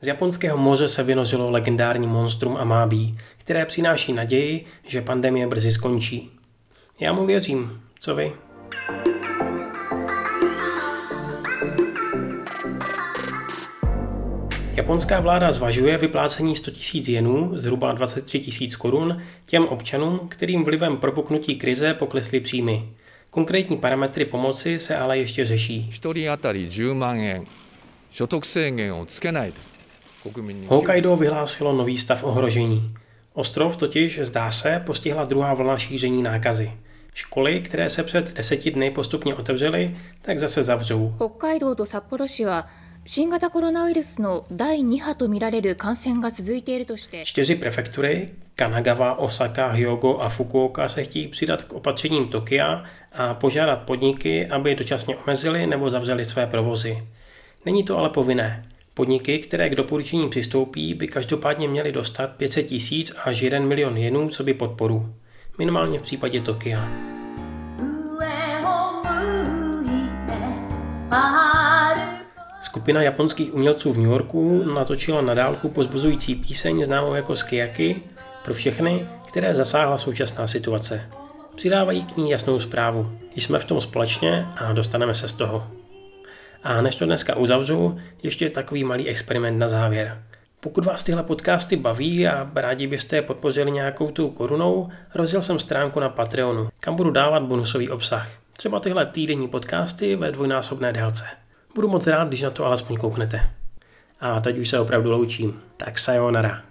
Z japonského moře se vynořilo legendární monstrum Amábí, které přináší naději, že pandemie brzy skončí. Já mu věřím, co vy? Japonská vláda zvažuje vyplácení 100 000 jenů, zhruba 23 000 korun, těm občanům, kterým vlivem propuknutí krize poklesly příjmy. Konkrétní parametry pomoci se ale ještě řeší. Hokkaido vyhlásilo nový stav ohrožení. Ostrov totiž, zdá se, postihla druhá vlna šíření nákazy. Školy, které se před deseti dny postupně otevřely, tak zase zavřou. Hokkaido to Sapporo 新型コロナウイルスの第2波とみられる感染が続いているとして Čtyři prefektury, Kanagawa, Osaka, Hyogo a Fukuoka se chtějí přidat k opatřením Tokia a požádat podniky, aby dočasně omezili nebo zavřeli své provozy. Není to ale povinné. Podniky, které k doporučení přistoupí, by každopádně měly dostat 500 tisíc až 1 milion jenů co by podporu. Minimálně v případě Tokia. Skupina japonských umělců v New Yorku natočila na dálku pozbuzující píseň známou jako Skiaki pro všechny, které zasáhla současná situace. Přidávají k ní jasnou zprávu. Jsme v tom společně a dostaneme se z toho. A než to dneska uzavřu, ještě takový malý experiment na závěr. Pokud vás tyhle podcasty baví a rádi byste je podpořili nějakou tu korunou, rozjel jsem stránku na Patreonu, kam budu dávat bonusový obsah. Třeba tyhle týdenní podcasty ve dvojnásobné délce. Budu moc rád, když na to alespoň kouknete. A teď už se opravdu loučím. Tak sayonara.